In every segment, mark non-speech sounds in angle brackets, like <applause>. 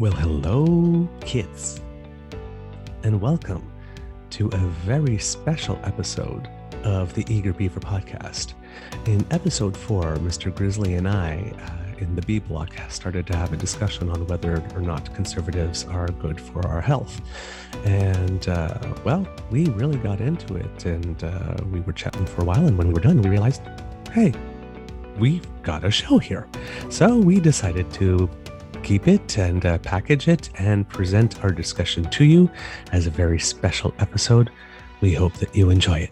Well, hello, kids, and welcome to a very special episode of the Eager Beaver podcast. In episode four, Mr. Grizzly and I, uh, in the B block, started to have a discussion on whether or not conservatives are good for our health. And, uh, well, we really got into it, and uh, we were chatting for a while. And when we were done, we realized, hey, we've got a show here. So we decided to keep it and uh, package it and present our discussion to you as a very special episode. We hope that you enjoy it.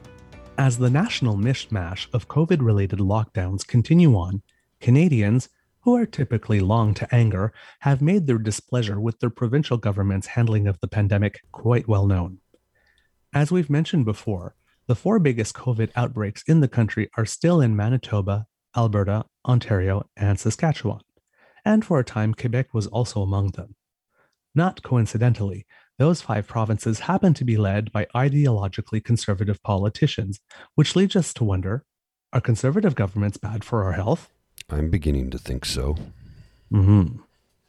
As the national mishmash of COVID related lockdowns continue on, Canadians, who are typically long to anger, have made their displeasure with their provincial government's handling of the pandemic quite well known. As we've mentioned before, the four biggest COVID outbreaks in the country are still in Manitoba, Alberta, Ontario, and Saskatchewan and for a time, Quebec was also among them. Not coincidentally, those five provinces happen to be led by ideologically conservative politicians, which leads us to wonder are conservative governments bad for our health? I'm beginning to think so. Mm-hmm.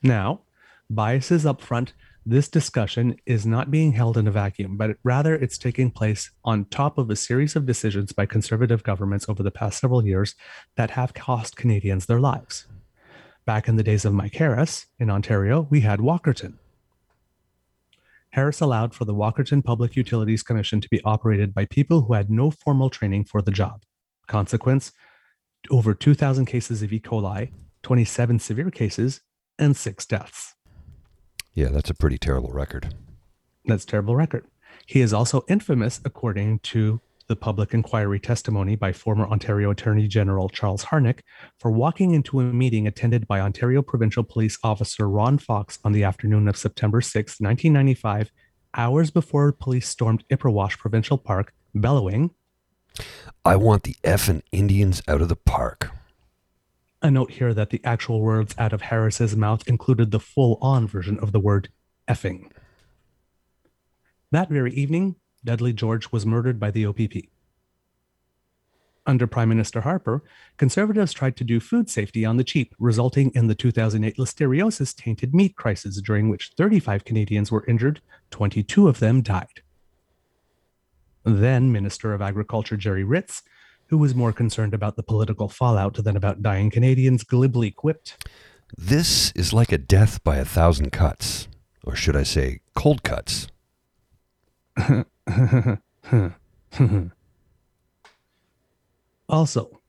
Now, biases up front, this discussion is not being held in a vacuum, but rather it's taking place on top of a series of decisions by conservative governments over the past several years that have cost Canadians their lives. Back in the days of Mike Harris in Ontario, we had Walkerton. Harris allowed for the Walkerton Public Utilities Commission to be operated by people who had no formal training for the job. Consequence over 2,000 cases of E. coli, 27 severe cases, and six deaths. Yeah, that's a pretty terrible record. That's terrible record. He is also infamous, according to the public inquiry testimony by former Ontario Attorney General Charles Harnick for walking into a meeting attended by Ontario Provincial Police Officer Ron Fox on the afternoon of September 6, 1995, hours before police stormed Ipperwash Provincial Park, bellowing, I want the effing Indians out of the park. A note here that the actual words out of Harris's mouth included the full on version of the word effing. That very evening, Dudley George was murdered by the OPP. Under Prime Minister Harper, conservatives tried to do food safety on the cheap, resulting in the 2008 listeriosis tainted meat crisis, during which 35 Canadians were injured, 22 of them died. Then Minister of Agriculture Gerry Ritz, who was more concerned about the political fallout than about dying Canadians, glibly quipped This is like a death by a thousand cuts, or should I say, cold cuts. <laughs> also,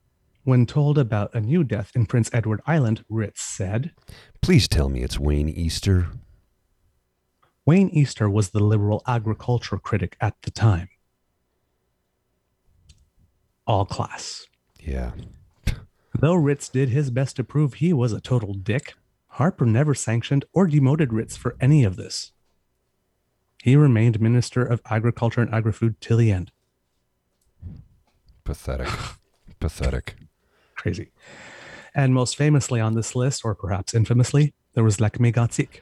when told about a new death in Prince Edward Island, Ritz said, Please tell me it's Wayne Easter. Wayne Easter was the liberal agriculture critic at the time. All class. Yeah. <laughs> Though Ritz did his best to prove he was a total dick, Harper never sanctioned or demoted Ritz for any of this. He remained Minister of Agriculture and Agri-Food till the end. Pathetic. <laughs> Pathetic. Crazy. And most famously on this list, or perhaps infamously, there was Lac Mégantic.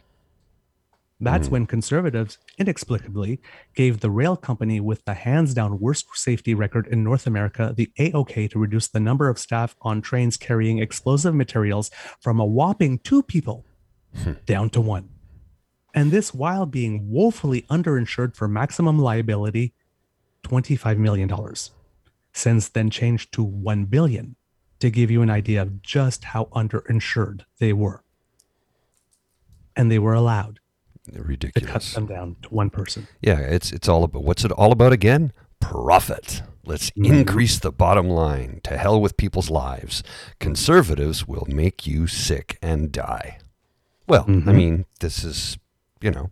That's mm. when conservatives inexplicably gave the rail company with the hands down worst safety record in North America the AOK to reduce the number of staff on trains carrying explosive materials from a whopping two people hmm. down to one and this while being woefully underinsured for maximum liability $25 million since then changed to 1 billion to give you an idea of just how underinsured they were. And they were allowed ridiculous to cut them down to one person. Yeah it's it's all about what's it all about again? Profit. Let's mm-hmm. increase the bottom line. To hell with people's lives. Conservatives will make you sick and die. Well mm-hmm. i mean this is you know,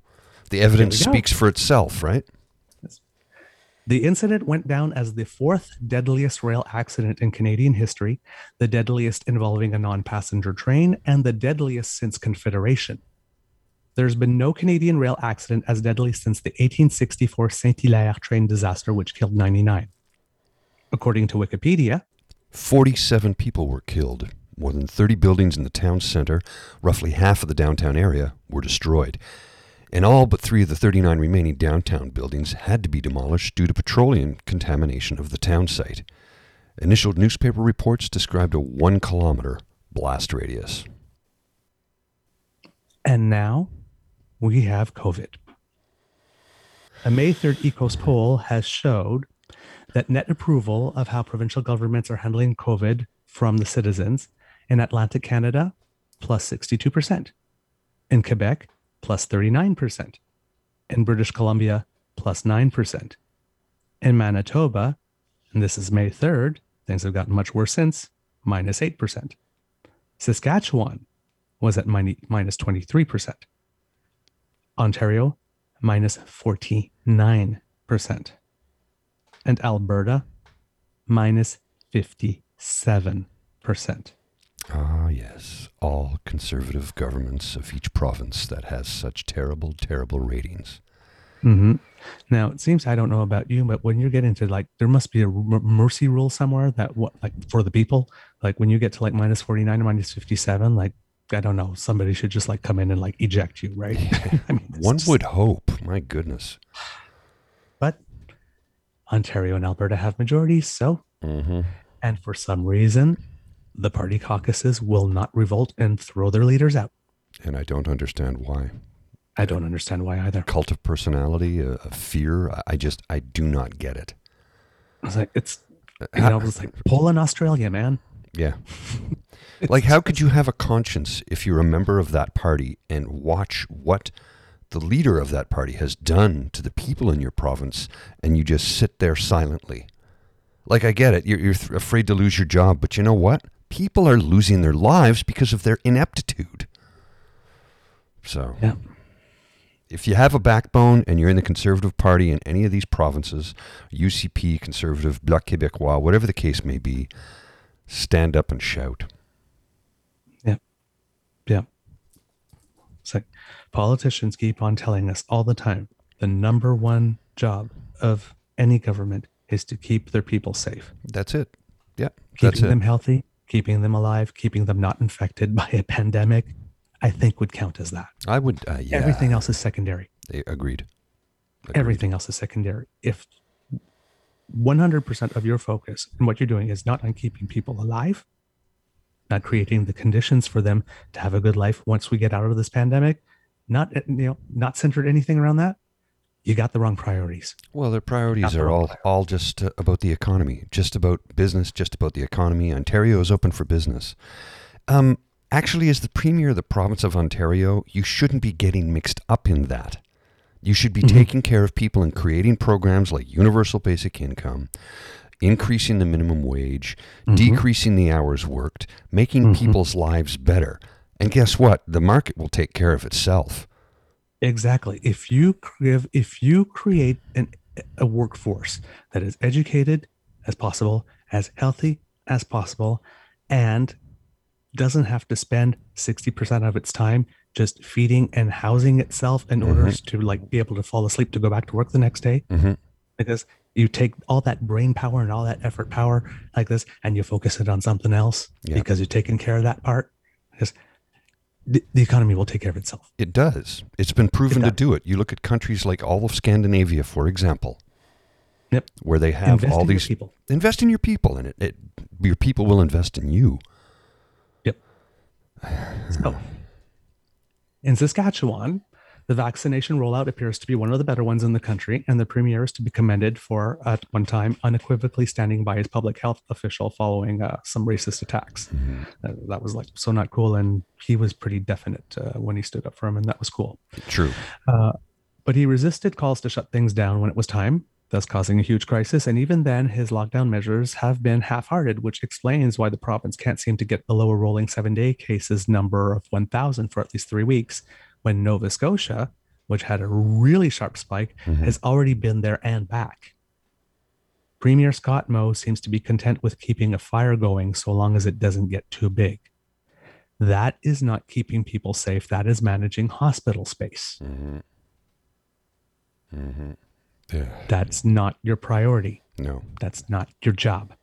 the evidence speaks for itself, right? The incident went down as the fourth deadliest rail accident in Canadian history, the deadliest involving a non passenger train, and the deadliest since Confederation. There's been no Canadian rail accident as deadly since the 1864 Saint Hilaire train disaster, which killed 99. According to Wikipedia, 47 people were killed. More than 30 buildings in the town center, roughly half of the downtown area, were destroyed and all but three of the 39 remaining downtown buildings had to be demolished due to petroleum contamination of the town site. Initial newspaper reports described a one kilometer blast radius. And now, we have COVID. A May 3rd EKOS poll has showed that net approval of how provincial governments are handling COVID from the citizens in Atlantic Canada, plus 62%, in Quebec, plus 39%, in British Columbia, plus 9%, in Manitoba, and this is May 3rd, things have gotten much worse since, minus 8%. Saskatchewan was at minus 23%. Ontario, minus 49%. And Alberta, minus 57%. Ah, yes. All conservative governments of each province that has such terrible, terrible ratings. hmm Now, it seems I don't know about you, but when you get into like, there must be a m- mercy rule somewhere that what like for the people, like when you get to like minus 49 or minus 57, like, I don't know, somebody should just like come in and like eject you, right? <laughs> <laughs> I mean, One just- would hope. My goodness. but Ontario and Alberta have majorities. So, hmm and for some reason, the party caucuses will not revolt and throw their leaders out. And I don't understand why. I don't understand why either. Cult of personality, a, a fear. I- I just, I do not get it. I was like, it's, you know, it's like Poland, Australia, man. Yeah. <laughs> like, how could you have a conscience if you're a member of that party and watch what the leader of that party has done to the people in your province and you just sit there silently? Like, I get it. You're, you're th- afraid to lose your job, but you know what? People are losing their lives because of their ineptitude. So, Yeah. if you have a backbone and you're in the Conservative Party in any of these provinces, UCP, Conservative, Bloc Québécois, whatever the case may be, stand up and shout. Yeah. It's like politicians keep on telling us all the time the number one job of any government is to keep their people safe, That's it. Yeah, keeping it. them healthy, keeping them alive, keeping them not infected by a pandemic. I think would count as that. I would. Uh, yeah. Everything else is secondary. Agreed. Agreed. Everything else is secondary. If 100% of your focus and what you're doing is not on keeping people alive, not creating the conditions for them to have a good life once we get out of this pandemic, not you know, not centered anything around that, you got the wrong priorities. Well, their priorities the are all all just uh, about the economy, just about business, just about the economy. Ontario is open for business. Um, actually, as the premier of the province of Ontario, you shouldn't be getting mixed up in that. You should be Mhm. taking care of people and creating programs like universal basic income, increasing the minimum wage, Mhm. decreasing the hours worked, making Mhm. people's lives better. And guess what? The market will take care of itself. Exactly. If you give, if you create an, a workforce that is educated as possible, as healthy as possible, and doesn't have to spend 60% of its time just feeding and housing itself in order to like be able to fall asleep to go back to work the next day hmm because you take all that brain power and all that effort power like this and you focus it on something else Yeah. because you're taking care of that part because the, the economy will take care of itself It does. It's been proven to do it. You look at countries like all of Scandinavia, for example, Yep. where they have Invest all in your these people invest in your people, and it, it your people will invest in you. Yep. so, <sighs> oh. in Saskatchewan, the vaccination rollout appears to be one of the better ones in the country, and the premier is to be commended for, at one time, unequivocally standing by his public health official following uh, some racist attacks. Uh, that was like so not cool, and he was pretty definite uh, when he stood up for him, and that was cool. True. Uh, but he resisted calls to shut things down when it was time, thus causing a huge crisis. And even then, his lockdown measures have been half hearted, which explains why the province can't seem to get below a rolling seven day cases number of 1,000 for at least three weeks, when Nova Scotia, which had a really sharp spike, Mhm. has already been there and back. Premier Scott Moe seems to be content with keeping a fire going so long as it doesn't get too big. That is not keeping people safe. That is managing hospital space. hmm hmm Yeah. That's not your priority. No. That's not your job.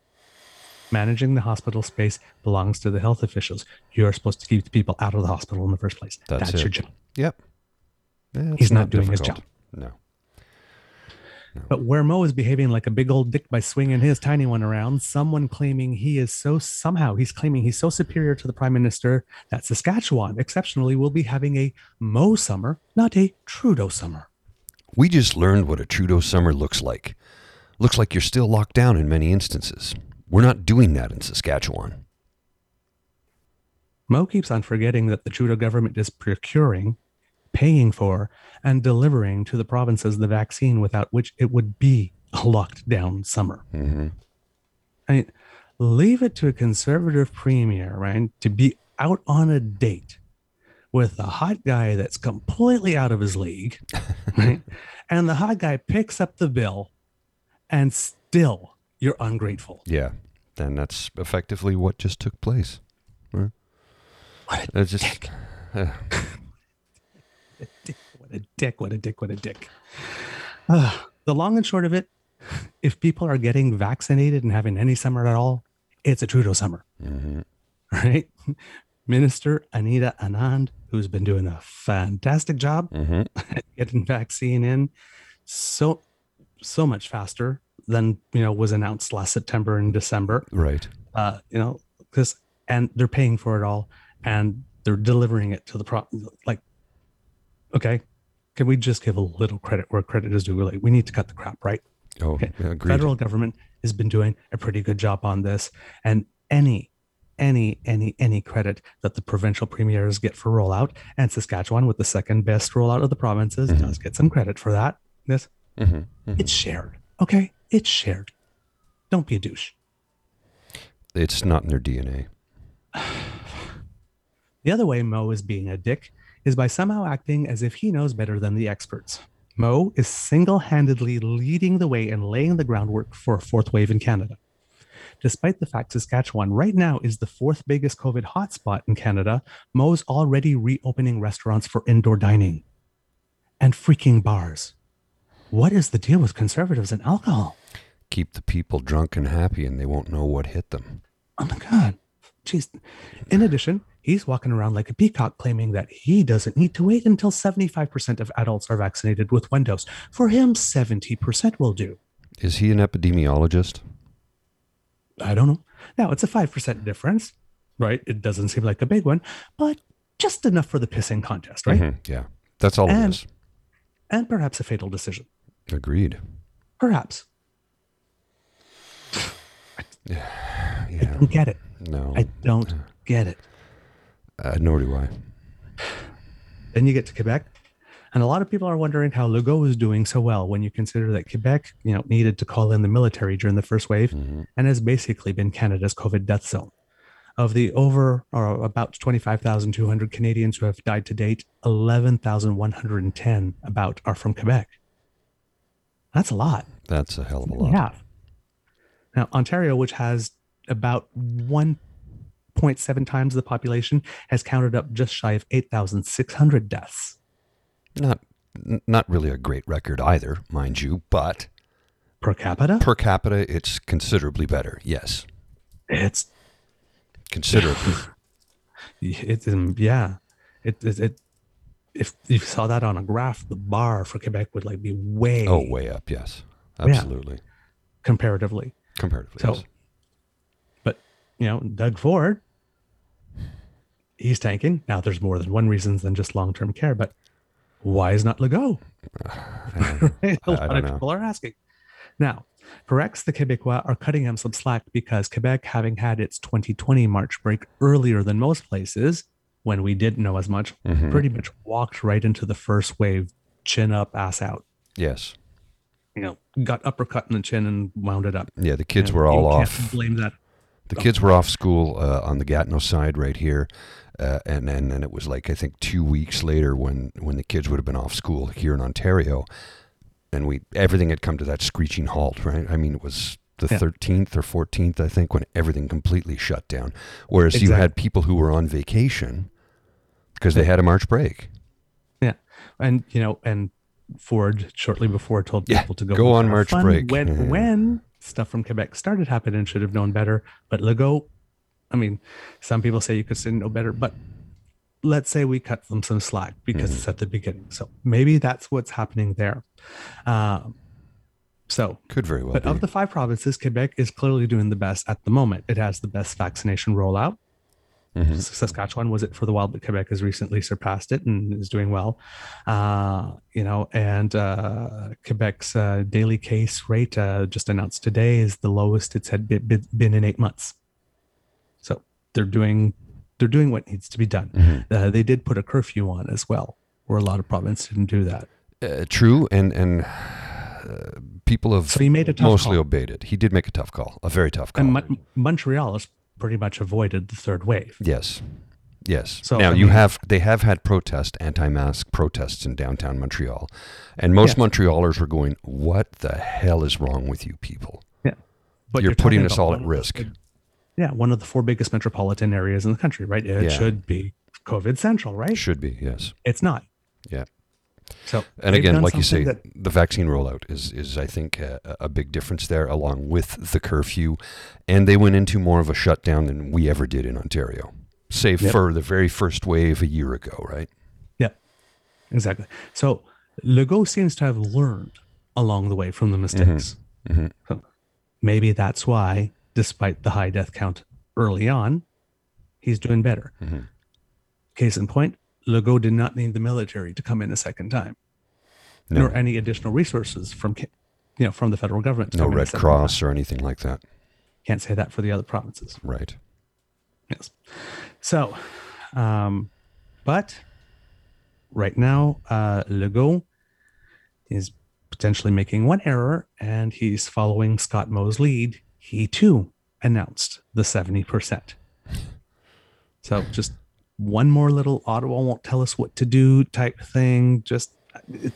Managing the hospital space belongs to the health officials. You're supposed to keep the people out of the hospital in the first place. That's That's, your job. Yep. Yeah, it's He's not doing his difficult. No. But where Moe is behaving like a big old dick by swinging his tiny one around, someone claiming he is so somehow he's claiming he's so superior to the prime minister that Saskatchewan exceptionally will be having a Moe summer, not a Trudeau summer. We just learned what a Trudeau summer looks like. Looks like you're still locked down in many instances. We're not doing that in Saskatchewan. Moe keeps on forgetting that the Trudeau government is procuring, paying for, and delivering to the provinces the vaccine without which it would be a locked down summer. hmm I mean, leave it to a conservative premier, right, to be out on a date with a hot guy that's completely out of his league, <laughs> right? and the hot guy picks up the bill and still you're ungrateful. Yeah. And that's effectively what just took place. Huh? What a It's just, uh, dick, <laughs> what a dick, what a dick, what a dick. Ah, <sighs> the long and short of it, if people are getting vaccinated and having any summer at all, it's a Trudeau summer, mhm. right? <laughs> Minister Anita Anand, who's been doing a fantastic job Mhm. <laughs> getting vaccine in so so much faster than you know was announced last September and December. Right. Uh, you know, because and they're paying for it all and they're delivering it to the pro like okay, can we just give a little credit where credit is due? Like we need to cut the crap, right? Oh, Okay. agreed. Federal government has been doing a pretty good job on this, and any, any, any, any credit that the provincial premiers get for rollout, and Saskatchewan with the second best rollout of the provinces Mhm. does get some credit for that. This Mhm, mhm. it's shared, okay? It's shared. Don't be a douche. It's not in their DNA. <sighs> The other way Moe is being a dick is by somehow acting as if he knows better than the experts. Moe is single handedly leading the way and laying the groundwork for a fourth wave in Canada. Despite the fact Saskatchewan right now is the fourth biggest COVID hotspot in Canada, Moe's already reopening restaurants for indoor dining and freaking bars. What is the deal with conservatives and alcohol? Keep the people drunk and happy, and they won't know what hit them. Oh my God. Jeez. In addition, he's walking around like a peacock claiming that he doesn't need to wait until 75% of adults are vaccinated with one dose. For him, 70% will do. Is he an epidemiologist? I don't know. Now, it's a 5% difference, right? It doesn't seem like a big one, but just enough for the pissing contest, right? Mhm, Yeah. That's all And- it is. And perhaps a fatal decision. Agreed. Perhaps. Yeah. <sighs> I don't get it. No. I don't get it. uh, nor do I. Then you get to Quebec, and a lot of people are wondering how Legault is doing so well when you consider that Quebec, you know, needed to call in the military during the first wave Mhm. and has basically been Canada's COVID death zone. Of the over or about 25,200 Canadians who have died to date, 11,110 about are from Quebec. That's a lot. That's a hell of a lot. have. Now, Ontario, which has about 1.7 times the population, has counted up just shy of 8,600 deaths. Not not really a great record either, mind you, but Per capita, per capita it's considerably better. Yes. it's Considerably. <sighs> it's um, yeah, it, it it if you saw that on a graph, the bar for Quebec would like be way oh, way up, yes. Absolutely. comparatively. Comparatively. So, yes. but you know, Doug Ford, he's tanking. Now, there's more than one reason than just long-term care, but why is not Legault? Right? <laughs> A lot of know. people are asking. Now, for X, the Quebecois are cutting him some slack because Quebec, having had its 2020 March break earlier than most places, when we didn't know as much, Mhm. pretty much walked right into the first wave, chin up, ass out. Yes. You know, got uppercut in the chin and wound it up. Yeah, the kids And were all can't off. Blame that. The kids were off school uh, on the Gatineau side right here, uh, and and and it was like I think two weeks later when when the kids would have been off school here in Ontario, and we everything had come to that screeching halt. Right? I mean, it was the Yeah. thirteenth or fourteenth, I think, when everything completely shut down. Whereas you had people who were on vacation because they had a March break. Yeah, and you know, and Ford shortly before told Yeah, people to go go on March break. when Yeah. when stuff from Quebec started happening. Should have known better, but Legault. I mean, some people say you could say no better, but let's say we cut them some slack because Mhm. it's at the beginning. So maybe that's what's happening there. Um, So, Could very well but be. of the five provinces, Quebec is clearly doing the best at the moment. It has the best vaccination rollout. Mhm. Saskatchewan was it for the while, but Quebec has recently surpassed it and is doing well. Uh, you know, and uh, Quebec's uh, daily case rate uh, just announced today is the lowest it's had been, been- in eight months. So they're doing they're doing what needs to be done. Mhm. Uh, they did put a curfew on as well, where a lot of provinces didn't do that. Uh, true, and and uh, people have So he made a tough mostly call. obeyed it. He did make a tough call, a very tough call. And Mon- Montreal has pretty much avoided the third wave. yes, yes. So, now I you have they have had protest, anti-mask protests in downtown Montreal, and most Yes. Montrealers were going, "What the hell is wrong with you people? Yeah, But You're putting us all at of the risk." yeah, one of the four biggest metropolitan areas in the country, right? It Yeah. should be COVID central, right? Should be yes." It's not. Yeah. So And again, like you say, the vaccine rollout is, is I think, a, a big difference there, along with the curfew. And they went into more of a shutdown than we ever did in Ontario, save Yep. for the very first wave a year ago, right? Yeah, exactly. So Legault seems to have learned along the way from the mistakes. Mhm. So maybe that's why, despite the high death count early on, he's doing better. Mhm. Case in point, Legault did not need the military to come in a second time, No, nor any additional resources from, you know, from the federal government. no come in a Red Cross time. or anything like that. Can't say that for the other provinces. Right. Yes. So, um, but right now, uh, Legault is potentially making one error and he's following Scott Moe's lead. He too announced the 70%. So just one more little Ottawa won't tell us what to do type thing. Just, it's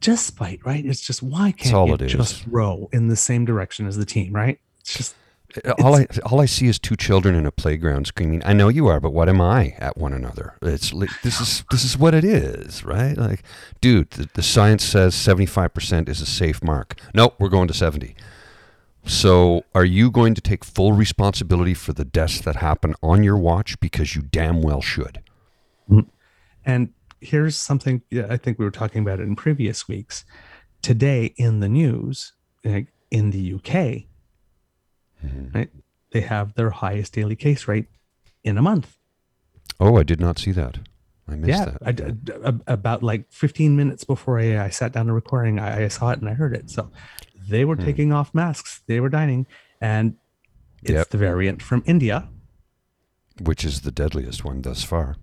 just spite, right? It's just why can't you just row in the same direction as the team, right? It's just uh, all I all I see is two children in a playground screaming, "I know you are, but what am I?" at one another. It's this is this is what it is, right? Like, dude, the, the science says seventy five percent is a safe mark. Nope, we're going to seventy. So, are you going to take full responsibility for the deaths that happen on your watch? Because you damn well should. Mm. And here's something yeah, I think we were talking about it in previous weeks. Today in the news, like in the UK, mm-hmm. right, they have their highest daily case rate in a month. Oh, I did not see that. I missed yeah, that. I d- d- about like 15 minutes before I, I sat down to recording, I, I saw it and I heard it. So they were Hmm. taking off masks, they were dining, and it's Yep. the variant from India Which is the deadliest one thus far.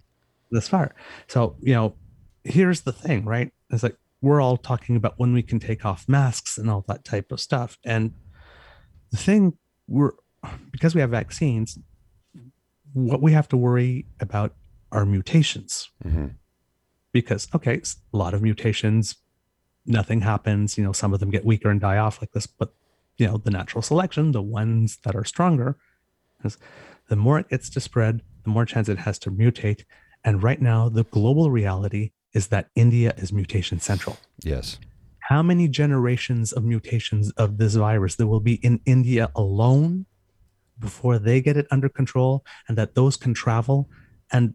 Thus far. So, you know, here's the thing, right? It's like we're all talking about when we can take off masks and all that type of stuff. And the thing we're because we have vaccines, what we have to worry about are mutations. hmm Because okay, a lot of mutations, nothing happens, you know, some of them get weaker and die off like this, but you know, the natural selection, the ones that are stronger, is the more it gets to spread, the more chance it has to mutate. And right now, the global reality is that India is mutation central. Yes. How many generations of mutations of this virus there will be in India alone before they get it under control and that those can travel? And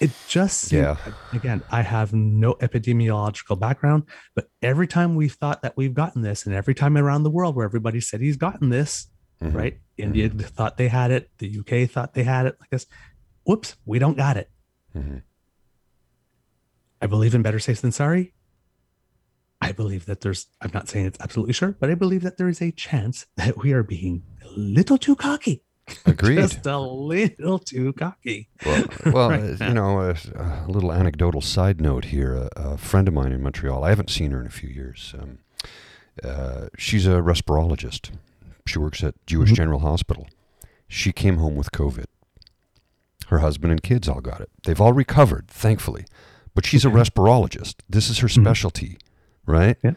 it just seems- Yeah. again, I have no epidemiological background, but every time we've thought that we've gotten this, and every time around the world where everybody said he's gotten this, Mhm. right? India thought they had it, the UK thought they had it, like this. Whoops, we don't got it. Mhm. I believe in better safe than sorry. I believe that there's, I'm not saying it's absolutely sure, but I believe that there is a chance that we are being a little too cocky. Agreed. <laughs> Just a little too cocky. Well, well <laughs> Right uh, you know, a, a little anecdotal side note here. A, a friend of mine in Montreal, I haven't seen her in a few years. Um, uh, she's a respirologist. She works at Jewish Mhm. General Hospital. She came home with COVID. Her husband and kids all got it. They've all recovered, thankfully. But she's a respirologist. This is her Mhm. specialty, right? Yeah.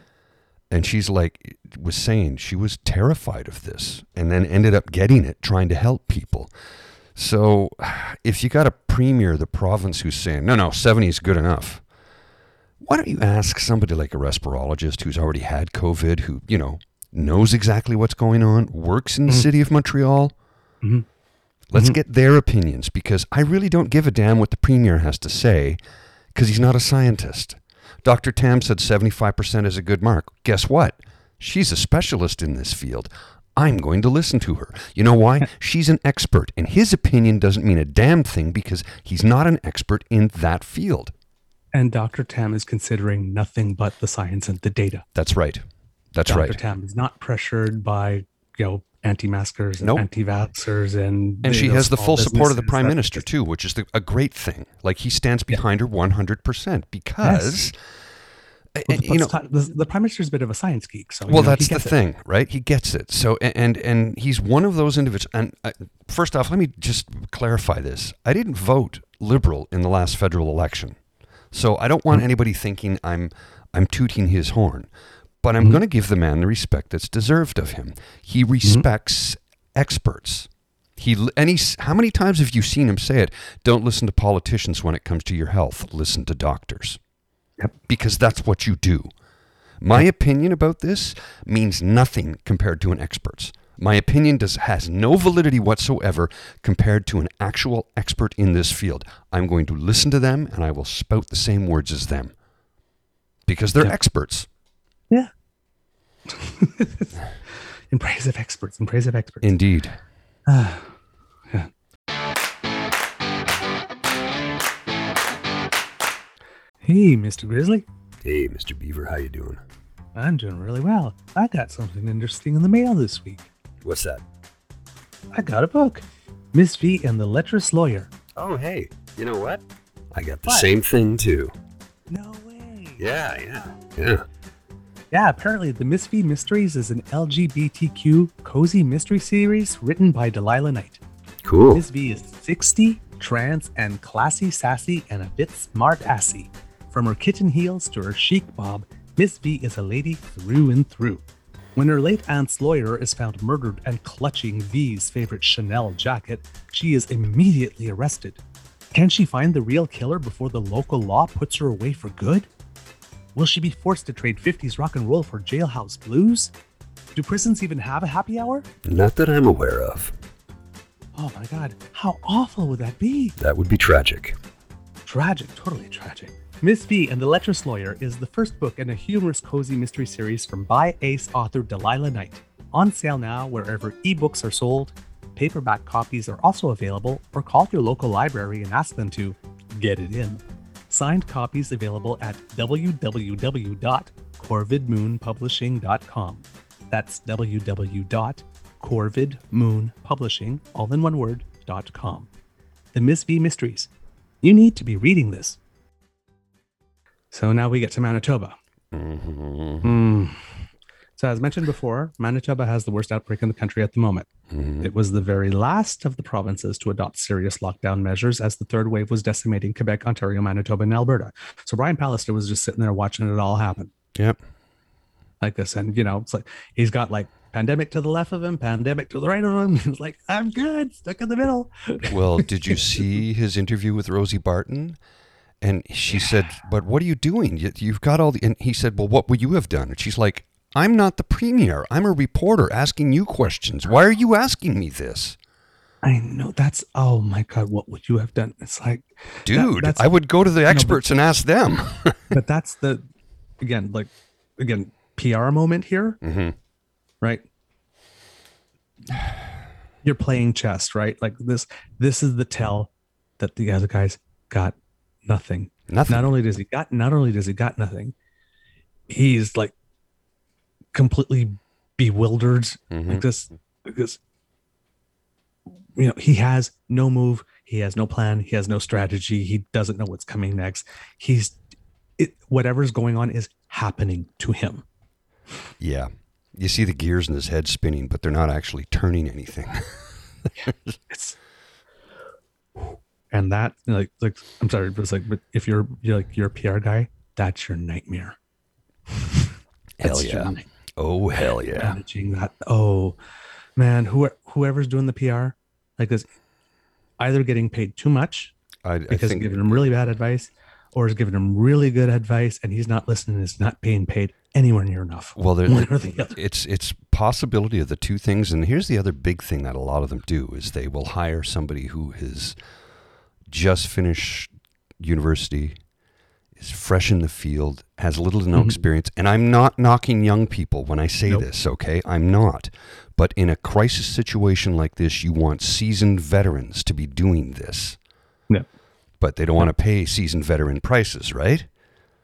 And she's like, was saying she was terrified of this and then ended up getting it trying to help people. So if you got a premier of the province who's saying, no, no, 70 is good enough, why don't you ask somebody like a respirologist who's already had COVID, who, you know, knows exactly what's going on, works in the Mhm. city of Montreal? Mhm. Let's Mhm. get their opinions because I really don't give a damn what the premier has to say because he's not a scientist. Dr. Tam said 75% is a good mark. Guess what? She's a specialist in this field. I'm going to listen to her. You know why? <laughs> She's an expert, and his opinion doesn't mean a damn thing because he's not an expert in that field. And Dr. Tam is considering nothing but the science and the data. That's right. That's Dr. right. Dr. Tam is not pressured by, you know, anti-maskers and Nope. anti-vaxxers and And she know, has the full support of the prime minister too, which is the, a great thing. Like he stands behind her 100% because Well, you know the, the, prime minister's a bit of a science geek, so well know, that's the gets it. thing right he gets it so and and he's one of those individuals and uh, first off let me just clarify this i didn't vote liberal in the last federal election so i don't want Mm-hmm. anybody thinking i'm i'm tooting his horn but i'm Mhm. going to give the man the respect that's deserved of him he Mm-hmm. respects experts he and he's how many times have you seen him say it don't listen to politicians when it comes to your health listen to doctors Yep. because that's what you do. My opinion about this means nothing compared to an expert's. My opinion does has no validity whatsoever compared to an actual expert in this field. I'm going to listen to them and I will spout the same words as them. Because they're Yeah. experts. Yeah. <laughs> in praise of experts, in praise of experts. Indeed. Ah, <sighs> yeah. Hey, Mr. Grizzly. Hey, Mr. Beaver, how you doing? I'm doing really well. I got something interesting in the mail this week. What's that? I got a book. Miss V and the Lecherous Lawyer. Oh, hey, you know what? I got the What? same thing too. No way. Yeah, yeah, yeah. Yeah, apparently the Miss V Mysteries is an LGBTQ cozy mystery series written by Delilah Knight. Cool. Miss V is 60, trans, and classy, sassy, and a bit smart assy. From her kitten heels to her chic bob, Miss V is a lady through and through. When her late aunt's lawyer is found murdered and clutching V's favorite Chanel jacket, she is immediately arrested. Can she find the real killer before the local law puts her away for good? Will she be forced to trade 50s rock and roll for jailhouse blues? Do prisons even have a happy hour? Not that I'm aware of. Oh my god, how awful would that be? That would be tragic. Tragic, totally tragic. Miss V and the Lecherous Lawyer is the first book in a humorous cozy mystery series from by ace author Delilah Knight. On sale now wherever ebooks are sold. Paperback copies are also available, or call your local library and ask them to get it in. Signed copies available at www.corvidmoonpublishing.com. That's www.corvidmoonpublishing, all in one word, dot .com. The Miss V Mysteries. You need to be reading this. So now we get to Manitoba. Mm-hmm. Hmm. So, as mentioned before, Manitoba has the worst outbreak in the country at the moment. Mm-hmm. It was the very last of the provinces to adopt serious lockdown measures as the third wave was decimating Quebec, Ontario, Manitoba, and Alberta. So, Brian Pallister was just sitting there watching it all happen Yep. like this. And, you know, it's like he's got like pandemic to the left of him, pandemic to the right of him. <laughs> He's like, I'm good, stuck in the middle. <laughs> Well, did you see his interview with Rosie Barton? And she said, "But what are you doing? You've got all the." And he said, "Well, what would you have done?" And she's like, "I'm not the premier. I'm a reporter asking you questions. Why are you asking me this, I know that's, oh my God, what would you have done? It's like, dude? that's- I would go to the but- experts and ask them." <laughs> but that's the, again, like, again, PR moment here. hmm right? You're playing chess, right? Like this this is the tell that the other guys got nothing. Nothing. Not only does he got not only does he got nothing, he's like completely bewildered Mhm. like this because you know he has no move he has no plan he has no strategy he doesn't know what's coming next he's it whatever's going on is happening to him Yeah. You see the gears in his head spinning, but they're not actually turning anything. <laughs> it's and that like like i'm sorry but it's like but if you're you're like you're a pr guy that's your nightmare Hell yeah. night- Oh hell yeah. managing that. Oh man. Who, whoever's doing the pr like this either getting paid too much I, I because think giving him really bad advice or is giving him really good advice and he's not listening and is not being paid anywhere near enough. Well, there, one or the other. it's it's possibility of the two things. And here's the other big thing that a lot of them do is they will hire somebody who has just finished university is fresh in the field, has little to no Mhm. experience, and I'm not knocking young people when I say Nope. this, okay? I'm not. But in a crisis situation like this, you want seasoned veterans to be doing this. Yep. But they don't want to pay seasoned veteran prices, right?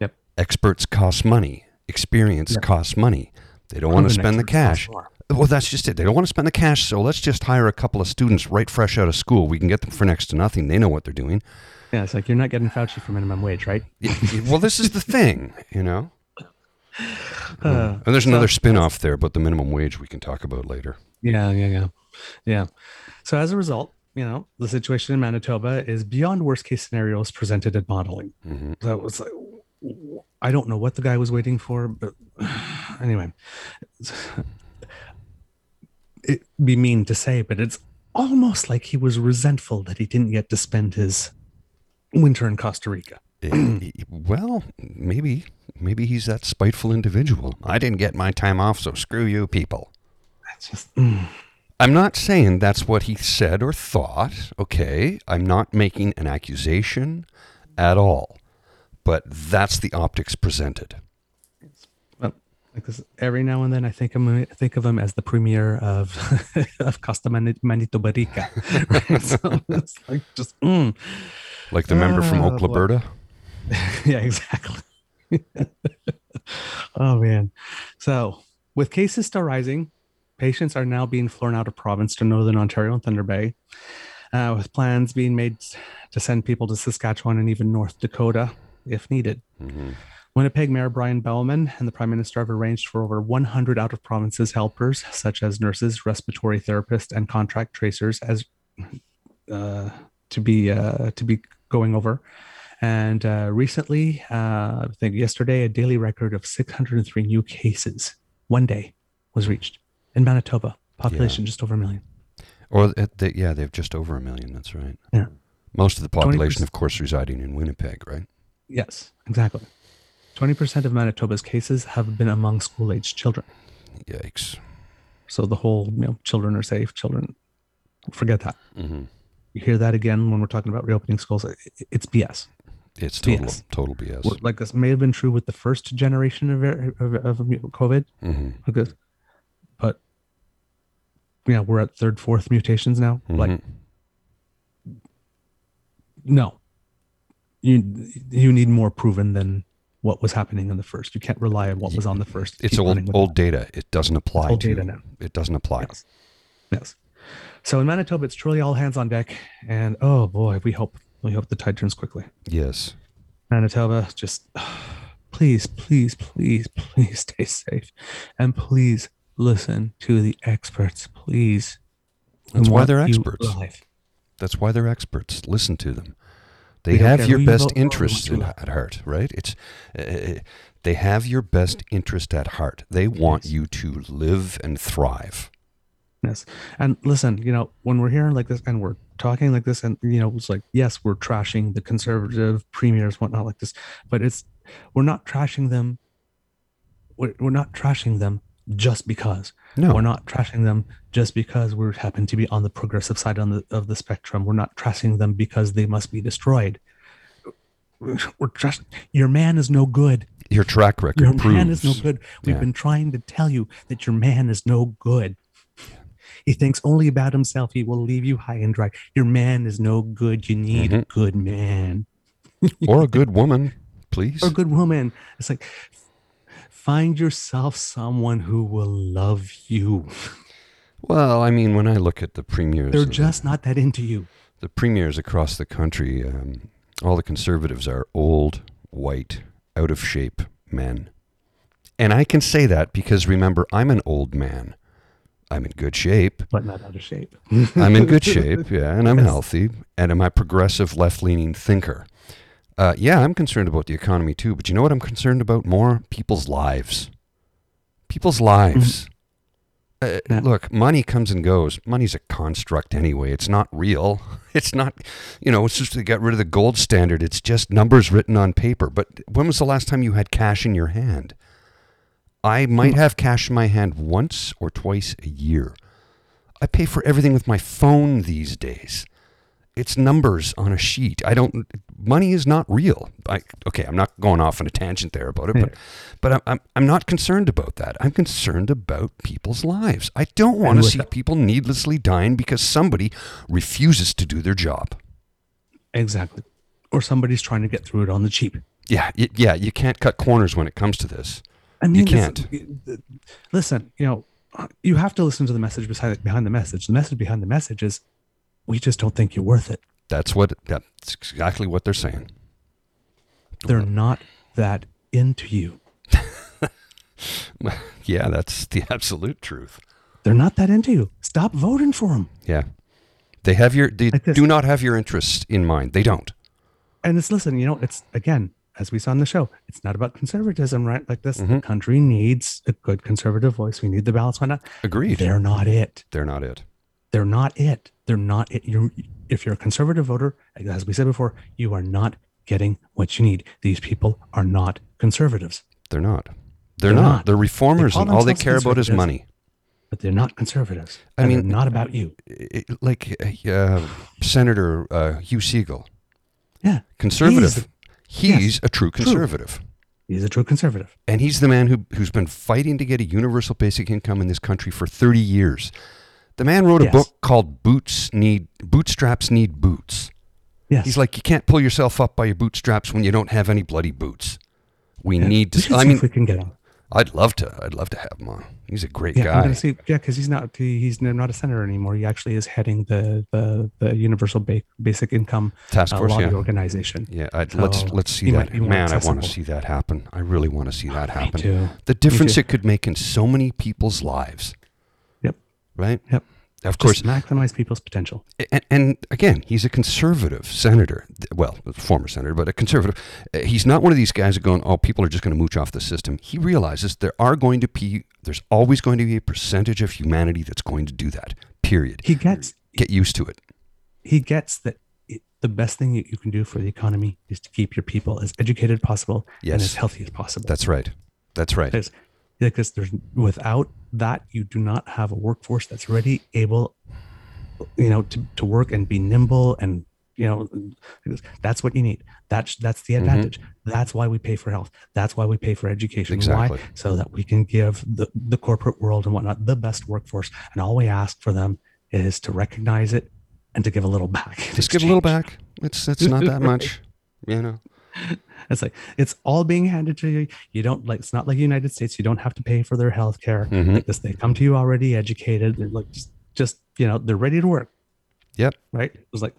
Yep. Experts cost money. Experience Yep. costs money. They don't want to spend the cash. Well, that's just it. They don't want to spend the cash, so let's just hire a couple of students right fresh out of school. We can get them for next to nothing. They know what they're doing. Yeah, it's like you're not getting Fauci for minimum wage, right? Well, this is the thing, you know. <laughs> Uh, And there's so- another spin-off there about the minimum wage we can talk about later. Yeah, yeah, yeah, yeah. So as a result, you know, the situation in Manitoba is beyond worst case scenarios presented in modeling. hmm So it was like, I don't know what the guy was waiting for, but <sighs> anyway, it'd be mean to say, but it's almost like he was resentful that he didn't get to spend his winter in Costa Rica. Eh, well, maybe maybe he's that spiteful individual. I didn't get my time off, so screw you people. It's just, mm, I'm not saying that's what he said or thought, okay? I'm not making an accusation at all. But that's the optics presented. well, like this, every now and then I think I'm, I think of him as the premier of <laughs> of Costa Mani- Manitoba Rica. <laughs> Right? so it's like just, mm. Like the member from Ah, Oak <laughs> yeah, exactly. <laughs> oh man. So with cases still rising, patients are now being flown out of province to Northern Ontario and Thunder Bay, uh, with plans being made to send people to Saskatchewan and even North Dakota if needed. hmm Winnipeg Mayor Brian Bowman and the Prime Minister have arranged for over 100 out of provinces helpers, such as nurses, respiratory therapists, and contract tracers, as uh, to be uh, to be going over. And uh, recently, uh, I think yesterday, a daily record of 603 new cases one day was reached in Manitoba. Population just over a million. Or they, yeah, they've just over a million. That's right. Yeah. Most of the population, 20%. of course, residing in Winnipeg, right? Yes, exactly. 20% of Manitoba's cases have been among school-aged children. Yikes. So the whole, you know, children are safe, children, forget that. hmm You hear that again when we're talking about reopening schools. It's BS. It's total, BS. total BS. Like this may have been true with the first generation of, of, of COVID, hmm because, but yeah, we're at third, fourth mutations now. Like, Mhm. no, you you need more proven than what was happening in the first. You can't rely on what was on the first. It's Keep old old data. It doesn't apply old to data now. It doesn't apply. Yes. Yes. So in Manitoba, it's truly all hands on deck, and oh boy, we hope we hope the tide turns quickly. Yes. Manitoba, just please, please, please, please stay safe, and please listen to the experts, please. That's why they're experts. alive. That's why they're experts. Listen to them. They We have your best interests in, at heart, right? It's uh, they have your best interest at heart. They want you to live and thrive. Yes. And listen, you know, when we're hearing like this and we're talking like this, and, you know, it's like, yes, we're trashing the conservative premiers, whatnot like this, but it's, we're not trashing them. We're, we're not trashing them just because. No, We're not trashing them just because we happen to be on the progressive side on the, of the spectrum. We're not trashing them because they must be destroyed. We're trash. Your man is no good. your track record Your proves. man is no good. We've Yeah. been trying to tell you that your man is no good. He thinks only about himself. He will leave you high and dry. Your man is no good. You need a Mhm. good man <laughs> or a good woman, please. or a good woman. It's like find yourself someone who will love you. Well, I mean, when I look at the premiers, They're just not that into you. the premiers across the country, um, all the conservatives are old, white, out of shape men. And I can say that because remember, I'm an old man. I'm in good shape. but not out of shape. <laughs> I'm in good shape, <laughs> yeah, and I'm Yes. healthy, and I'm a progressive left leaning thinker. Uh, yeah, I'm concerned about the economy too, but you know what I'm concerned about more? People's lives. People's lives. Uh, Yeah. Look, money comes and goes. Money's a construct anyway. It's not real. <laughs> It's not, you know, it's just to get rid of the gold standard. It's just numbers written on paper. But when was the last time you had cash in your hand? I might hmm. have cash in my hand once or twice a year. I pay for everything with my phone these days. It's numbers on a sheet. I don't. Money is not real. I, okay, I'm not going off on a tangent there about it, but but I'm, I'm I'm not concerned about that. I'm concerned about people's lives. I don't want to see people needlessly dying because somebody refuses to do their job. Exactly. Or somebody's trying to get through it on the cheap. Yeah, y- yeah. You can't cut corners when it comes to this. I mean, this- can't. listen, you know, you have to listen to the message beside, behind the message. The message behind the message is we just don't think you're worth it. That's what. That's exactly what they're saying. They're not that into you. <laughs> Yeah, that's the absolute truth. They're not that into you. Stop voting for them. Yeah. They have your they Like do not have your interests in mind. They don't. And it's listen, you know, it's again, as we saw in the show, it's not about conservatism, right? Like this, the Mhm. country needs a good conservative voice. We need the balance. Why not? Agreed. They're, not it. They're not it. They're not it. They're not it. You're if you're a conservative voter, as we said before, you are not getting what you need. These people are not conservatives, They're not. They're, They're not. not. They're reformers call and all they care about is money. but they're not conservatives. I mean- not about you. I- I- like uh, Senator uh, Hugh Segal, Yeah, conservative. He's, yes, a true conservative. True. he's a true conservative. And he's the man who, who's been fighting to get a universal basic income in this country for 30 years. The man wrote a Yes. book called Boots Need Bootstraps Need Boots. Yes, He's like, you can't pull yourself up by your bootstraps when you don't have any bloody boots. We Yeah. need to. I see mean, if we can get him. I'd love to. I'd love to have him on. He's a great Yeah, I'm guy. gonna see. Yeah, because he's not he- he's not a senator anymore. He actually is heading the the, the universal ba- basic income Task uh, force, lobby yeah. organization. Yeah, I'd, let's let's see that. Man, I want to see that happen. I really want to see that Me happen. too. The difference it could make in so many people's lives. Yep. Right. Yep. Of Just course, maximize people's potential. and, and again, he's a conservative senator. Well, former senator, but a conservative. Uh, He's not one of these guys that going, "Oh, people are just going to mooch off the system." He realizes there are going to be, there's always going to be a percentage of humanity that's going to do that. Period. He gets Get used to it. he gets that it, the best thing that you can do for the economy is to keep your people as educated as possible and as healthy as possible. That's right. That's right. Because there's without that you do not have a workforce that's ready, able, you know, to, to work and be nimble and you know that's what you need. That's that's the Mhm. advantage. That's why we pay for health. That's why we pay for education. Exactly. Why? So that we can give the, the corporate world and whatnot the best workforce. And all we ask for them is to recognize it and to give a little back. <laughs> Just give a little back. It's it's not that <laughs> much. You know. <laughs> It's like it's all being handed to you. You don't like it's not like the United States. You don't have to pay for their health care. Mhm. Like this, they come to you already educated. They're like just, just you know, they're ready to work. Yep. Right. It was like,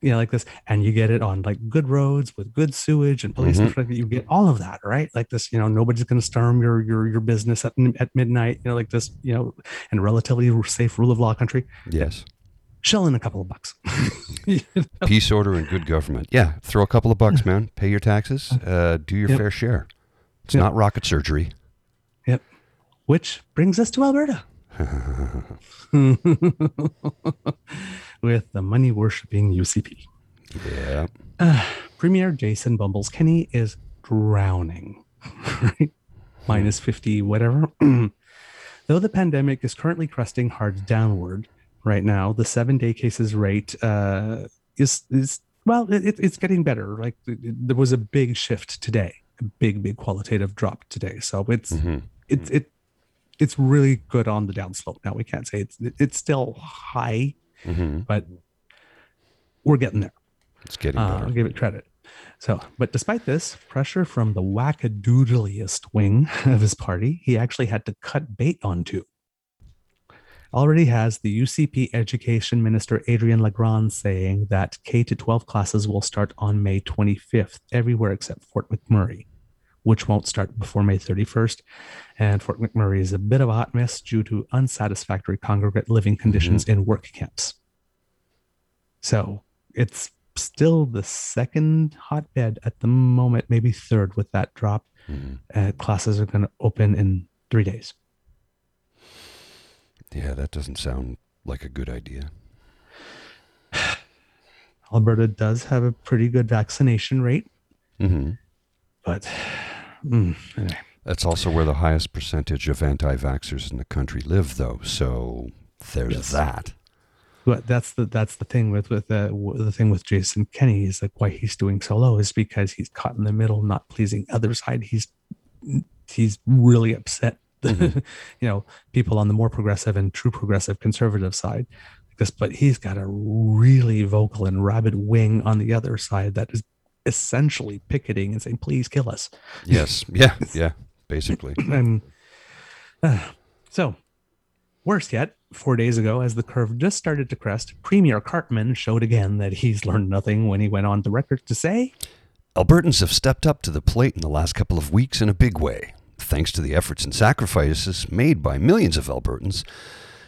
you know, like this, and you get it on like good roads with good sewage and police. and Mhm. like that. You get all of that, right? Like this, you know, nobody's going to storm your your your business at at midnight. You know, like this, you know, and relatively safe rule of law country. Yes. Shell in a couple of bucks. <laughs> <laughs> Peace, order, and good government. Yeah. Throw a couple of bucks, man. Pay your taxes. Uh, do your Yep. fair share. It's Yep. not rocket surgery. Yep. Which brings us to Alberta. <laughs> With the money worshipping UCP. Yeah. Uh, Premier Jason Bumbles Kenney is drowning, right? Minus 50, whatever. <clears throat> Though the pandemic is currently cresting hard downward right now, the seven day cases rate uh, is, is well, it, it- it's getting better. Like th- there was a big shift today, a big, big qualitative drop today. So it's, Mhm. it's it it's really good on the downslope now we can't say it's it's still high Mhm. but we're getting there It's getting uh, i'll give it credit so but despite this pressure from the wackadoodliest wing <laughs> of his party he actually had to cut bait on two already has the UCP education minister Adriana LaGrange saying that K to 12 classes will start on May 25th everywhere except Fort McMurray, which won't start before May 31st. And Fort McMurray is a bit of a hot mess due to unsatisfactory congregate living conditions in work camps. So it's still the second hotbed at the moment, maybe third with that drop. Mhm. Uh, classes are going to open in three days. Yeah, that doesn't sound like a good idea. <sighs> Alberta does have a pretty good vaccination rate, hmm but mm, anyway. That's also where the highest percentage of anti vaxxers in the country live, though. So there's Yes. that. but that's the that's the thing with with uh, the thing with Jason Kenney is like why he's doing so low is because he's caught in the middle, not pleasing other side. He's he's really upset. <laughs> Mm-hmm. you know, people on the more progressive and true progressive conservative side. This, but he's got a really vocal and rabid wing on the other side that is essentially picketing and saying, "Please kill us." Yes. <laughs> Yeah. Yeah. Basically. <clears throat> and uh, so, worse yet, four days ago, as the curve just started to crest, Premier Cartman showed again that he's learned nothing when he went on the record to say, Albertans have stepped up to the plate in the last couple of weeks in a big way. Thanks to the efforts and sacrifices made by millions of Albertans,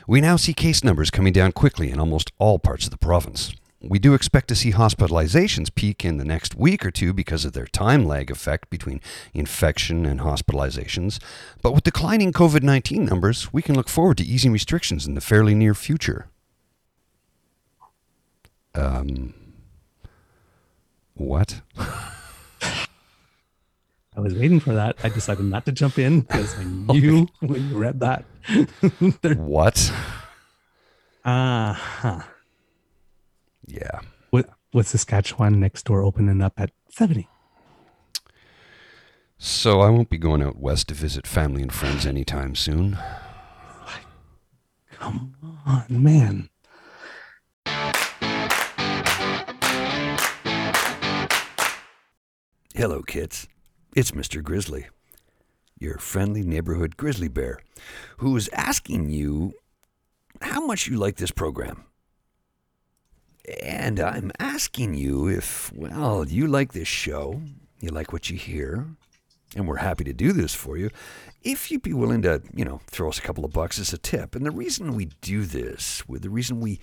we now see case numbers coming down quickly in almost all parts of the province. We do expect to see hospitalizations peak in the next week or two because of their time lag effect between infection and hospitalizations. But with declining COVID 19 numbers, we can look forward to easing restrictions in the fairly near future. Um, what? <laughs> I was waiting for that. I decided not to jump in because I <laughs> knew when you read that. <laughs> what? Uh huh. Yeah. What what's Saskatchewan next door opening up at 70? So I won't be going out west to visit family and friends anytime soon. Come on, man. Hello, kids. It's Mr. Grizzly, your friendly neighborhood grizzly bear, who is asking you how much you like this program. And I'm asking you if, well, you like this show, you like what you hear, and we're happy to do this for you, if you'd be willing to, you know, throw us a couple of bucks as a tip. And the reason we do this, the reason we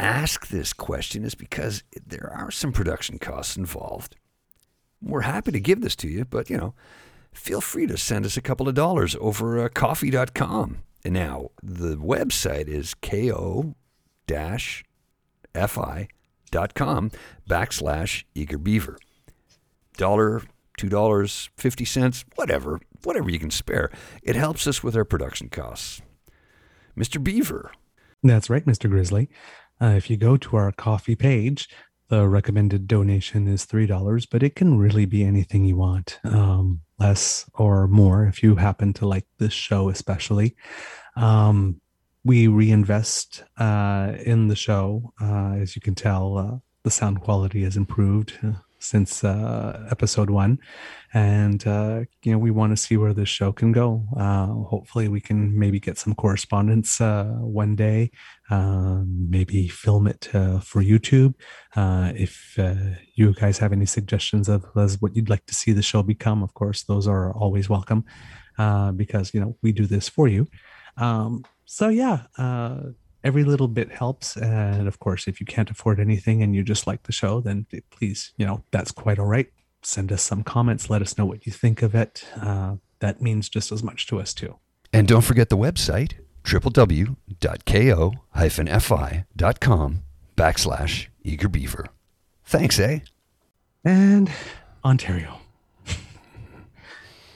ask this question is because there are some production costs involved. We're happy to give this to you, but, you know, feel free to send us a couple of dollars over uh, ko-fi.com. And now, the website is ko dash fi.com backslash eager beaver. Dollar, two dollars, fifty cents, whatever, whatever you can spare. It helps us with our production costs. Mr. Beaver. That's right, Mr. Grizzly. Uh, if you go to our Ko-fi page, the recommended donation is $3, but it can really be anything you want, um, less or more if you happen to like this show, especially. Um, we reinvest uh, in the show. Uh, as you can tell, uh, the sound quality has improved uh, since uh, episode one, and uh, you know we want to see where this show can go. Uh, hopefully, we can maybe get some correspondence one day. Um, maybe film it for YouTube. if you guys have any suggestions of what you'd like to see the show become, of course, those are always welcome. because you know we do this for you. Um, so yeah, uh, every little bit helps. And of course, if you can't afford anything and you just like the show, then please, you know, that's quite all right. Send us some comments. Let us know what you think of it. Uh, that means just as much to us too. And don't forget the website www.ko-fi.com backslash eager beaver. Thanks, eh? And Ontario.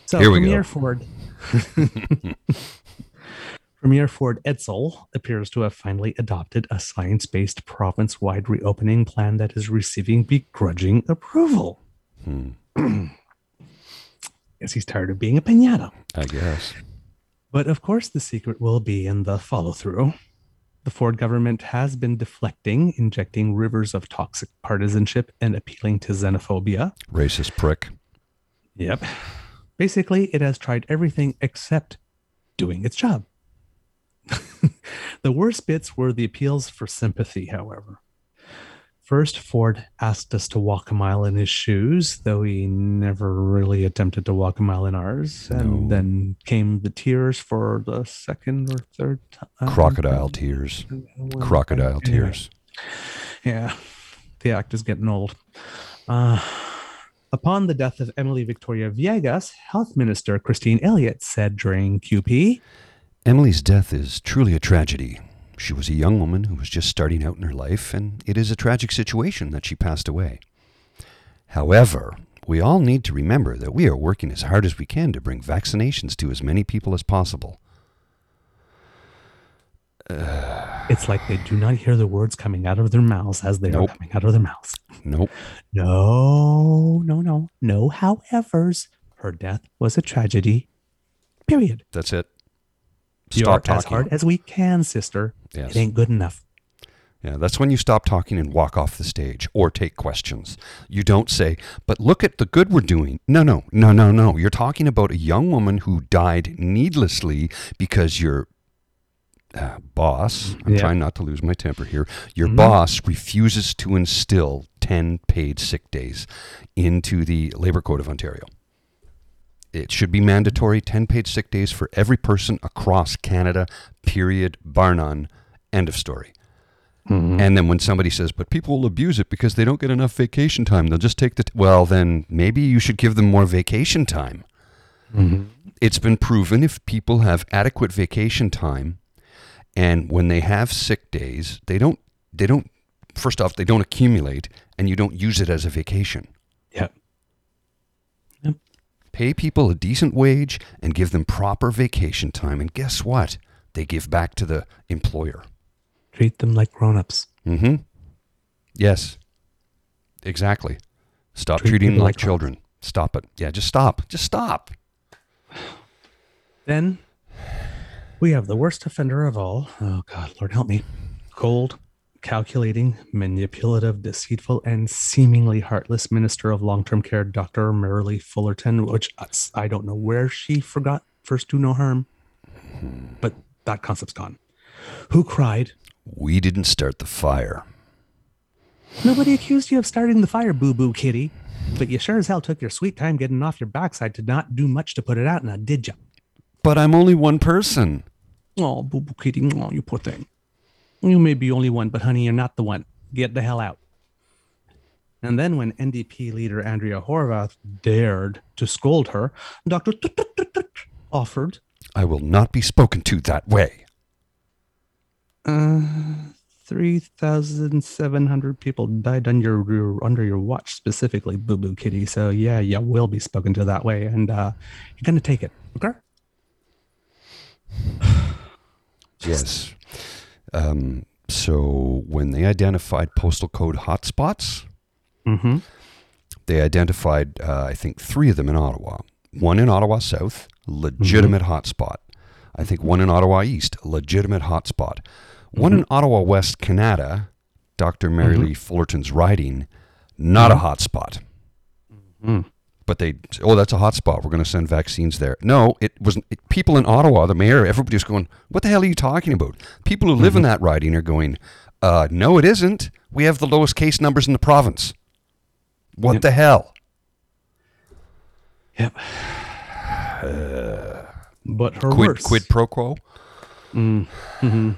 so Here we go. Ford. <laughs> Premier Ford Edsel appears to have finally adopted a science based province wide reopening plan that is receiving begrudging approval. Hmm. <clears throat> Guess he's tired of being a pinata. I guess. But of course, the secret will be in the follow through. The Ford government has been deflecting, injecting rivers of toxic partisanship and appealing to xenophobia. Racist prick. Yep. Basically, it has tried everything except doing its job. The worst bits were the appeals for sympathy, however. First, Ford asked us to walk a mile in his shoes, though he never really attempted to walk a mile in ours. And No. then came the tears for the second or third time. Crocodile tears. Crocodile Anyway. tears. Yeah, the act is getting old. Uh, upon the death of Emily Victoria Viegas, Health Minister Christine Elliott said during QP, Emily's death is truly a tragedy. She was a young woman who was just starting out in her life, and it is a tragic situation that she passed away. However, we all need to remember that we are working as hard as we can to bring vaccinations to as many people as possible. <sighs> it's like they do not hear the words coming out of their mouths as they Nope. are coming out of their mouths. Nope. No, no, no, no. Howevers, her death was a tragedy. Period. That's it. Stop are as hard as we can, sister. Yes. It ain't good enough. Yeah, that's when you stop talking and walk off the stage or take questions. You don't say, but look at the good we're doing. No, no, no, no, no. You're talking about a young woman who died needlessly because your uh, boss, I'm Yeah. trying not to lose my temper here, your Mhm. boss refuses to instill 10 paid sick days into the Labor Code of Ontario. It should be mandatory 10 paid sick days for every person across Canada, period, bar none, end of story. Mm-hmm. And then when somebody says, but people will abuse it because they don't get enough vacation time, they'll just take the. T-. Well, then maybe you should give them more vacation time. Mm-hmm. It's been proven if people have adequate vacation time and when they have sick days, they don't, they don't, first off, they don't accumulate and you don't use it as a vacation. Yep. Pay people a decent wage and give them proper vacation time. And guess what? They give back to the employer. Treat them like grown-ups. Mm-hmm. Yes. Exactly. Stop Treat treating them like like children. Stop it. Yeah, just stop. Just stop. Then we have the worst offender of all. Oh God, Lord help me. Cold, calculating, manipulative, deceitful, and seemingly heartless minister of long-term care, Dr. Merrilee Fullerton, which I don't know where she forgot first do no harm, but that concept's gone. Who cried? We didn't start the fire. Nobody accused you of starting the fire, boo boo kitty. But you sure as hell took your sweet time getting off your backside to not do much to put it out, now did you? But I'm only one person. Oh, boo boo kitty, oh, you poor thing. You may be only one, but honey, you're not the one. Get the hell out. And then when NDP leader Andrea Horwath dared to scold her, Dr. offered I will not be spoken to that way. uh, 3,700 people died under your, under your watch specifically, boo boo kitty. So yeah, you will be spoken to that way. And uh, you're going to take it. Okay? <sighs> Yes. Um, so when they identified postal code hotspots, Mm-hmm. they identified, uh, I think, three of them in Ottawa. One in Ottawa South, legitimate hotspot. I think one in Ottawa East, legitimate hotspot. One in Ottawa West, Kanata, Dr. Merrilee Fullerton's riding, not a hotspot. Mm. But they, oh, that's a hot spot We're going to send vaccines there. No, it wasn't. It, people in Ottawa, the mayor, everybody was going, what the hell are you talking about? People who live in that riding are going, uh, no, it isn't. We have the lowest case numbers in the province. What Yep. the hell? Yep. <sighs> but her Quid, worse. quid pro quo? Mm-hmm.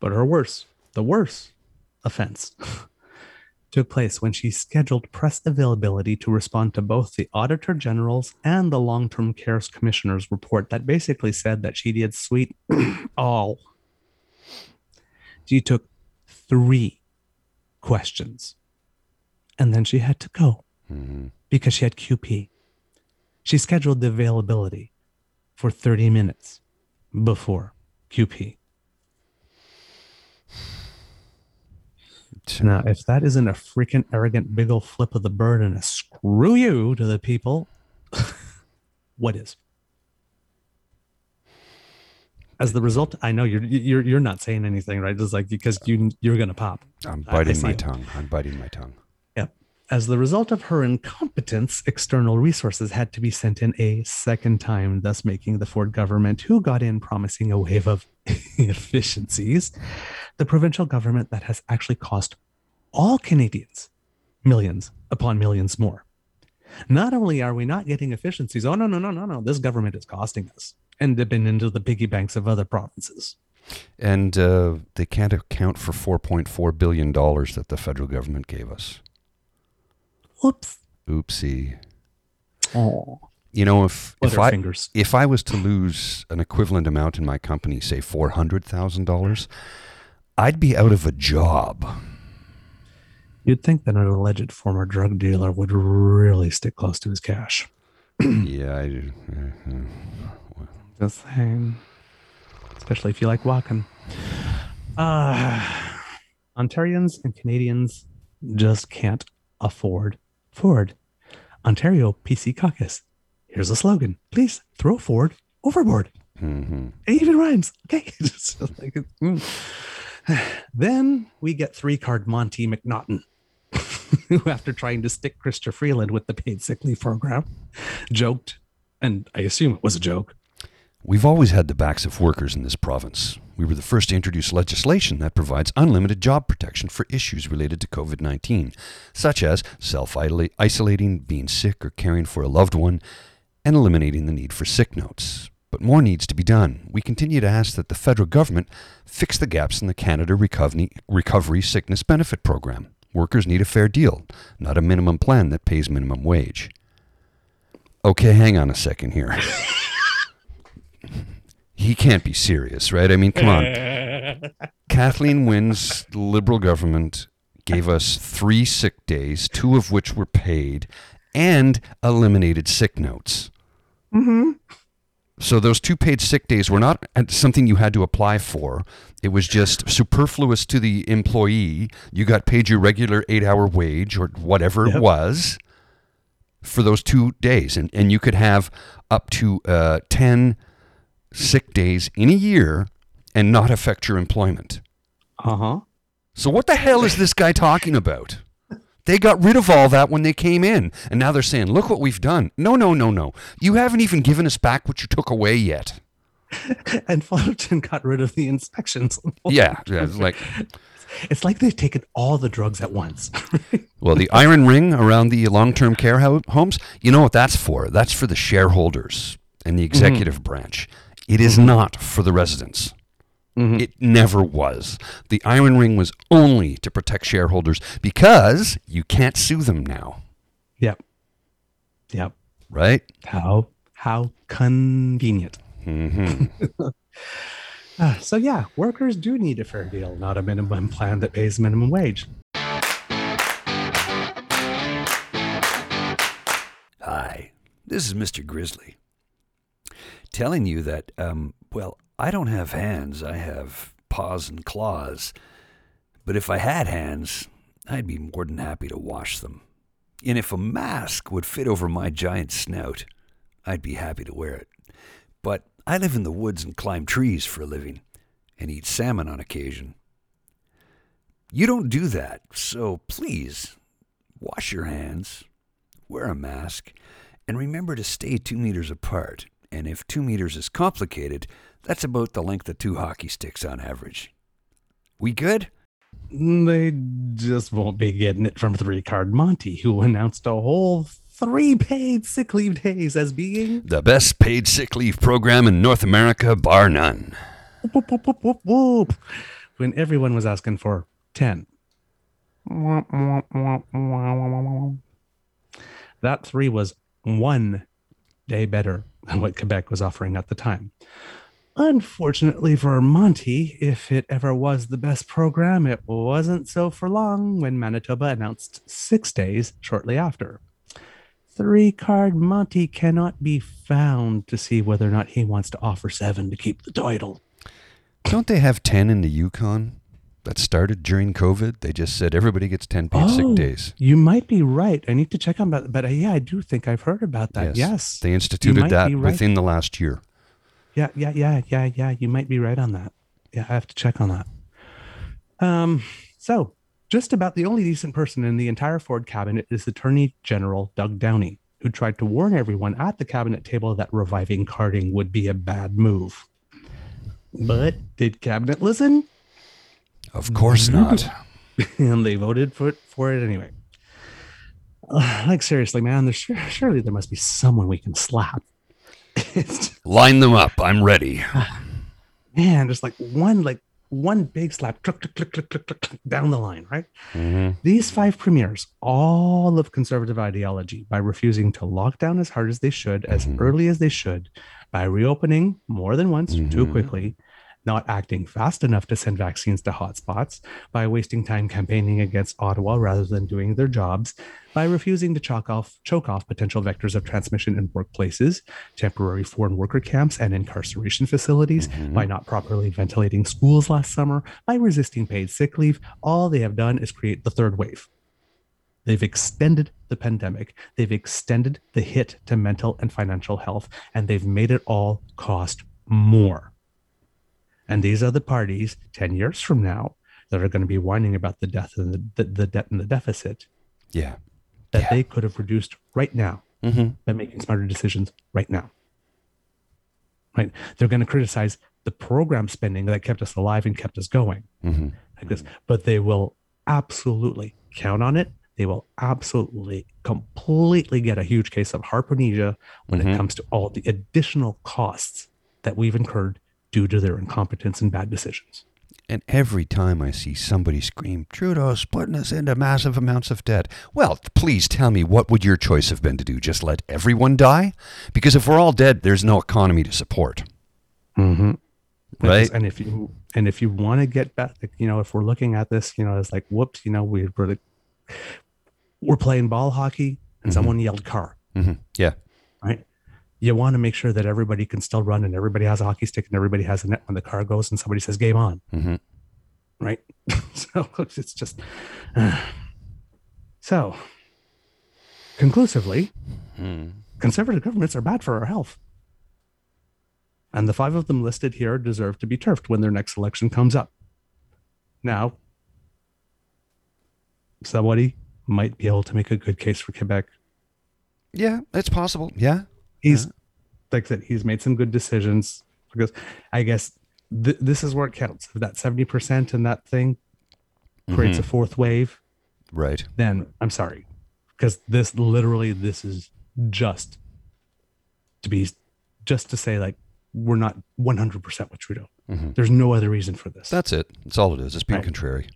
But her worse, the worse offense <laughs> took place when she scheduled press availability to respond to both the Auditor General's and the Long Term Care Commissioner's report that basically said that she did sweet <clears throat> all. She took three questions and then she had to go mm-hmm. because she had QP. She scheduled the availability for 30 minutes before QP. Now, if that isn't a freaking arrogant big ol' flip of the bird and a screw you to the people, <laughs> what is? As the result, I know you're you're you're not saying anything, right? It's like because you you're gonna pop. I'm biting my it. tongue. I'm biting my tongue. As the result of her incompetence, external resources had to be sent in a second time, thus making the Ford government, who got in promising a wave of <laughs> efficiencies, the provincial government that has actually cost all Canadians millions upon millions more. Not only are we not getting efficiencies, oh, no, no, no, no, no, this government is costing us and dipping into the piggy banks of other provinces. And uh, they can't account for $4.4 billion that the federal government gave us. Whoops. Oopsie. Oh, You know, if, if I, Butterfingers. if I was to lose an equivalent amount in my company, say $400,000, I'd be out of a job. You'd think that an alleged former drug dealer would really stick close to his cash. <clears throat> yeah, I do. Uh. <laughs> Just saying. Especially if you like walking. Uh, Ontarians and Canadians just can't afford Ford. Ontario PC Caucus. Here's a slogan. Please throw Ford overboard. hmm It even rhymes. Okay. <laughs> Like, mm. Then we get three card Monty McNaughton, who, <laughs> after trying to stick Chrystia Freeland with the paid sick leave program, joked, and I assume it was a joke. We've always had the backs of workers in this province. We were the first to introduce legislation that provides unlimited job protection for issues related to COVID 19, such as self isolating, being sick, or caring for a loved one, and eliminating the need for sick notes. But more needs to be done. We continue to ask that the federal government fix the gaps in the Canada Recovery, Recovery Sickness Benefit Program. Workers need a fair deal, not a minimum plan that pays minimum wage. Okay, hang on a second here. <laughs> he can't be serious, right? I mean, come on. <laughs> Kathleen Wynne's Liberal government gave us three sick days, two of which were paid, and eliminated sick notes. Mm-hmm. So those two paid sick days were not something you had to apply for. It was just superfluous to the employee. You got paid your regular eight hour wage or whatever Yep. it was for those two days. And, and you could have up to uh, 10 sick days in a year and not affect your employment. Uh-huh. So what the hell is this guy talking about? They got rid of all that when they came in, and now they're saying, "Look what we've done." No, no, no, no. You haven't even given us back what you took away yet. <laughs> And Fullerton got rid of the inspections. Yeah, yeah <laughs> it's like It's like they've taken all the drugs at once. <laughs> well, the iron ring around the long-term care homes. You know what that's for? That's for the shareholders and the executive branch. It is not for the residents. Mhm. It never was. The iron ring was only to protect shareholders because you can't sue them now, Yep. Yep. right? How how convenient. hmm Ah, <laughs> so yeah, workers do need a fair deal, not a minimum plan that pays minimum wage. Hi, this is Mr. Grizzly. Telling you that, um, well, I don't have hands, I have paws and claws. But if I had hands, I'd be more than happy to wash them. And if a mask would fit over my giant snout, I'd be happy to wear it. But I live in the woods and climb trees for a living, and eat salmon on occasion. You don't do that, so please wash your hands, wear a mask, and remember to stay two meters apart. And if two meters is complicated, that's about the length of two hockey sticks on average. We good? Mm, they just won't be getting it from three card Monty, who announced a whole three paid sick leave days as being The best paid sick leave program in North America, bar none. when everyone was asking for 10. That three was one day better than what Quebec was offering at the time. Unfortunately for Monty, if it ever was the best program, it wasn't so for long when Manitoba announced six days shortly after. Three card Monty cannot be found to see whether or not he wants to offer seven to keep the title. Don't they have 10 in the Yukon that started during COVID? They just said everybody gets 10 paid Oh, sick days. You might be right. I need to check on that. But uh, yeah, I do think I've heard about that. Yes. They instituted that right. within the last year. Yeah, yeah, yeah, yeah, yeah. You might be right on that. Yeah, I have to check on that. Um, so just about the only decent person in the entire Ford cabinet is Attorney General Doug Downey, who tried to warn everyone at the cabinet table that reviving carding would be a bad move. But did cabinet listen? Of course not. <laughs> and they voted for it, for it anyway. <sighs> Like seriously, man, there's surely there must be someone we can slap. <laughs> Line them up. I'm ready. <sighs> man, just like one like one big slap, click, click, click, click, click, click, click, down the line, right? Mhm. These five premiers, all of conservative ideology, by refusing to lock down as hard as they should, as Mhm. early as they should, by reopening more than once too Mhm. quickly, not acting fast enough to send vaccines to hotspots, by wasting time campaigning against Ottawa rather than doing their jobs, by refusing to choke off, choke off potential vectors of transmission in workplaces, temporary foreign worker camps, and incarceration facilities, Mhm. by not properly ventilating schools last summer, by resisting paid sick leave. All they have done is create the third wave. They've extended the pandemic, they've extended the hit to mental and financial health, and they've made it all cost more. And these are the parties 10 years from now that are going to be whining about the death and the, the, the debt and the deficit Yeah. that Yeah. they could have reduced right now Mm-hmm. by making smarter decisions right now. Right? They're going to criticize the program spending that kept us alive and kept us going Mm-hmm. like this, but they will absolutely count on it. They will absolutely completely get a huge case of harponesia when Mhm. it comes to all the additional costs that we've incurred due to their incompetence and bad decisions. And every time I see somebody scream, Trudeau's putting us into massive amounts of debt, well, please tell me what would your choice have been to do? Just let everyone die? Because if we're all dead, there's no economy to support. Mm-hmm. Right. And if you and if you want to get back, like, you know, if we're looking at this, you know, it's like, whoops, you know, we we're we're playing ball hockey and Mhm. someone yelled car, Mm-hmm. Yeah. You want to make sure that everybody can still run and everybody has a hockey stick and everybody has a net when the car goes and somebody says game on, Mm-hmm. right? <laughs> so <laughs> it's just so conclusively, Mm. conservative governments are bad for our health. And the five of them listed here deserve to be turfed when their next election comes up. Now, somebody might be able to make a good case for Quebec. Yeah, it's possible. Yeah. He's, like I said, he's made some good decisions because I guess th- this is where it counts. If that 70% and that thing creates a fourth wave, Right. then I'm sorry. Because this literally, this is just to be, just to say, like, we're not 100% with Trudeau. Mhm. There's no other reason for this. That's it. That's all it is. It's being Right. contrary.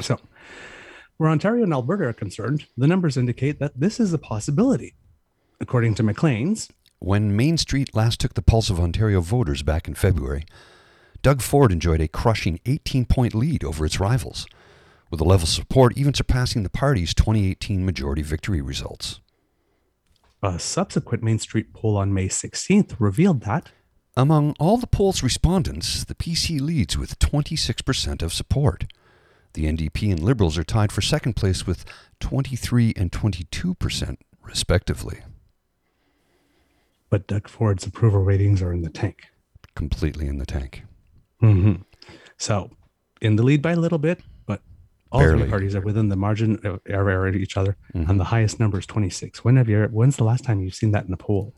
So, where Ontario and Alberta are concerned, the numbers indicate that this is a possibility. According to Maclean's, When Main Street last took the pulse of Ontario voters back in February, Doug Ford enjoyed a crushing 18 point lead over its rivals, with a level of support even surpassing the party's 2018 majority victory results. a subsequent Main Street poll on May 16th revealed that Among all the poll's respondents, the PC leads with 26% of support. The NDP and Liberals are tied for second place with 23 and 22%, respectively. But Doug Ford's approval ratings are in the tank. Completely in the tank. Mm-hmm. So, in the lead by a little bit, but all Barely. three parties are within the margin of error of each other, Mhm. and the highest number is 26. When have you? When's the last time you've seen that in a poll?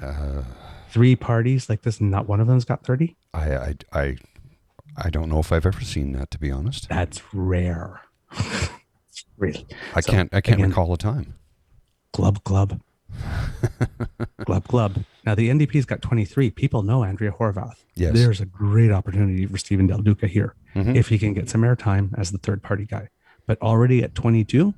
Uh, Three parties like this, and not one of them's got 30. I, I, I, I don't know if I've ever seen that, to be honest. That's rare. <laughs> really, I So, can't, I can't again- recall a time. glub glub, <laughs> glub glub. Now the NDP's got 23. People know Andrea Horwath. Yes. There's a great opportunity for Steven Del Duca here Mhm. if he can get some airtime as the third party guy. But already at 22,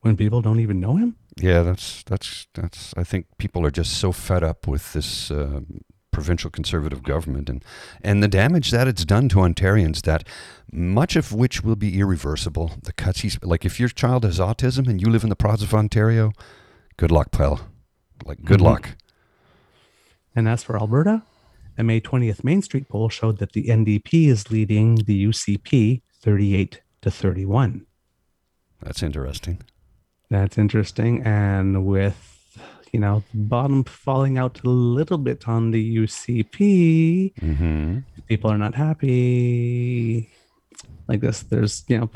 when people don't even know him, Yeah, that's that's that's. I think people are just so fed up with this um provincial conservative government and and the damage that it's done to Ontarians. That much of which will be irreversible. The cuts he's like, if your child has autism and you live in the province of Ontario, good luck, pal. Like, good Mhm. luck. And as for Alberta, a May 20th Main Street poll showed that the NDP is leading the UCP 38 to 31. That's interesting. That's interesting. And with, you know, bottom falling out a little bit on the UCP, Mm-hmm. people are not happy. Like this, there's, you know,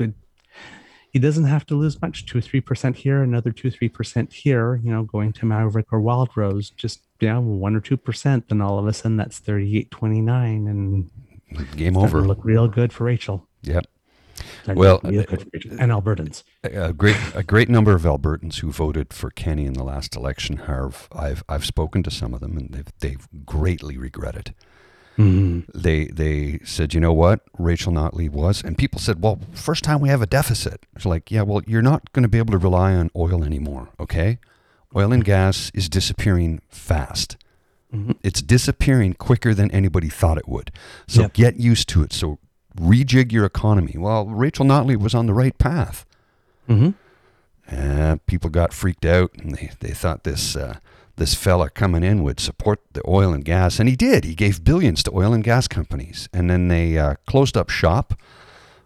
he doesn't have to lose much two, 3% here, another two, 3% here, you know, going to Maverick or Wild Rose, just, yeah, one or 2%. Then all of a sudden that's 38 29 and Game over. look real good for Rachel. Yep. Well, look real good for Rachel. and Albertans. A a great, a great number of Albertans who voted for Kenney in the last election have. I've, I've spoken to some of them, and they've, they've greatly regretted. Mhm. they they said, you know what, Rachel Notley was, and people said, well, first time we have a deficit. It's like, yeah, well, you're not going to be able to rely on oil anymore, okay? Oil and gas is disappearing fast. Mhm. It's disappearing quicker than anybody thought it would. So Yep. get used to it. So rejig your economy. Well, Rachel Notley was on the right path. Mm-hmm. Uh, people got freaked out and they, they thought this uh, this fella coming in would support the oil and gas, and he did. He gave billions to oil and gas companies, and then they uh, closed up shop,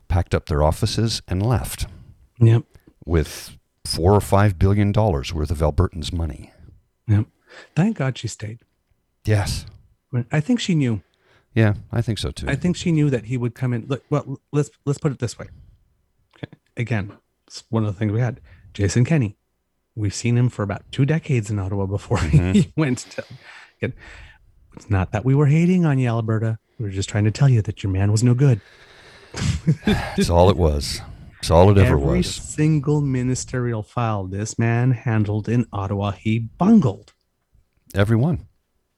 packed up their offices, and left Yep. with four or five billion dollars worth of Albertans' money. Yep. Thank God she stayed. Yes, I think she knew. yeah, I think so too. I think she knew that he would come in. Look, well, let's let's put it this way. Okay. Again, it's one of the things we had. Jason Kenney. We've seen him for about two decades in Ottawa before he mm-hmm. <laughs> went to. It's not that we were hating on you, Alberta. We were just trying to tell you that your man was no good. <sighs> That's all it was. That's all it ever was. Every single ministerial file this man handled in Ottawa, he bungled. Everyone.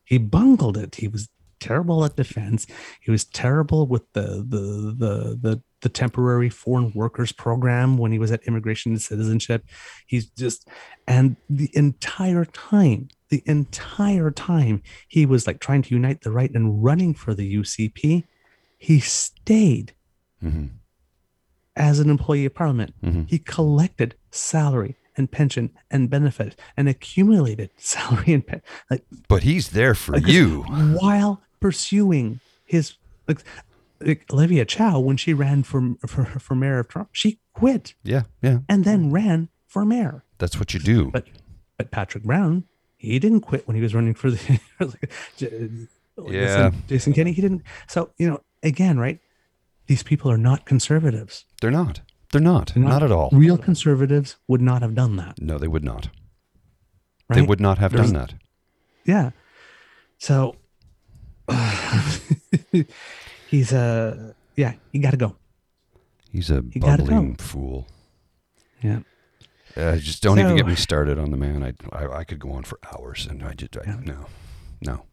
he bungled it. He was terrible at defense. He was terrible with the the the the, the temporary foreign workers program when he was at immigration and citizenship. He's just and the entire time, the entire time he was like trying to unite the right and running for the UCP, he stayed hmm as an employee of parliament. hmm He collected salary and pension and benefit and accumulated <laughs> salary and pen, like But he's there for Like, you. while pursuing his like, like Olivia Chow when she ran for, for for mayor of Toronto, she quit Yeah, yeah. and then ran for mayor. That's what you do. But but Patrick Brown, he didn't quit when he was running for the <laughs> Yeah. Jason, Jason Kenney. He didn't. So you know, again, right? These people are not conservatives. They're not. They're not. They're Not, at all. Real conservatives would not have done that. No, they would not. Right? They would not have There's- done that. Yeah. So <sighs> <laughs> he's uh yeah, you got to go. He's a You gotta bubbling go. fool. Yeah. Uh, just don't even get me started on the man. I, I I could go on for hours, and I just I, Yeah. no, no.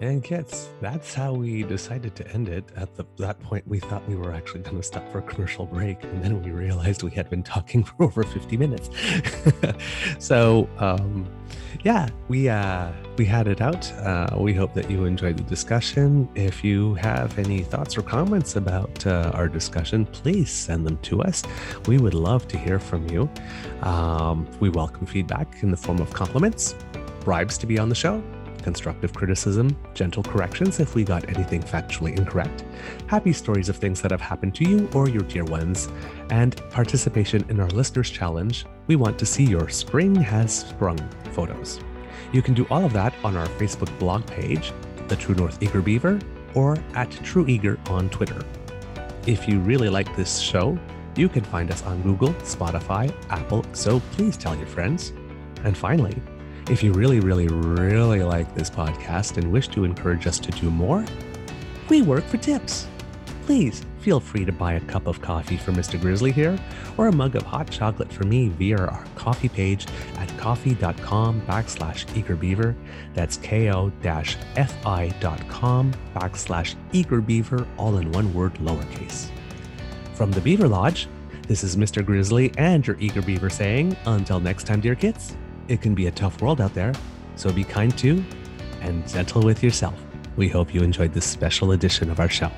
And kids, that's how we decided to end it. At the, that point, we thought we were actually going to stop for a commercial break, and then we realized we had been talking <laughs> for over 50 minutes. <laughs> so, um, yeah, we uh, we had it out. Uh, we hope that you enjoyed the discussion. If you have any thoughts or comments about uh, our discussion, please send them to us. We would love to hear from you. Um, we welcome feedback in the form of compliments, bribes to be on the show, constructive criticism, gentle corrections if we got anything factually incorrect, happy stories of things that have happened to you or your dear ones, and participation in our listeners challenge. We want to see your spring has sprung photos. You can do all of that on our Facebook blog page, The True North Eager Beaver, or at True Eager on Twitter. If you really like this show, you can find us on Google, Spotify, Apple, so please tell your friends. And finally, if you really, really, really like this podcast and wish to encourage us to do more, we work for tips. Please feel free to buy a cup of coffee for Mr. Grizzly here or a mug of hot chocolate for me via our coffee page at ko-fi.com backslash eagerbeaver. That's ko-fi.com backslash eagerbeaver, all in one word lowercase. From the Beaver Lodge, this is Mr. Grizzly and your eager beaver saying, until next time, dear kids, it can be a tough world out there, so be kind to and gentle with yourself. We hope you enjoyed this special edition of our show.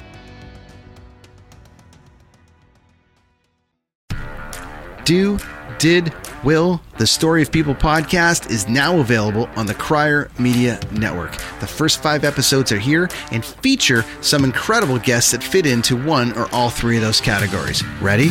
Do, Did, Will, the Story of People podcast is now available on the Crier Media Network. The first five episodes are here and feature some incredible guests that fit into one or all three of those categories. Ready?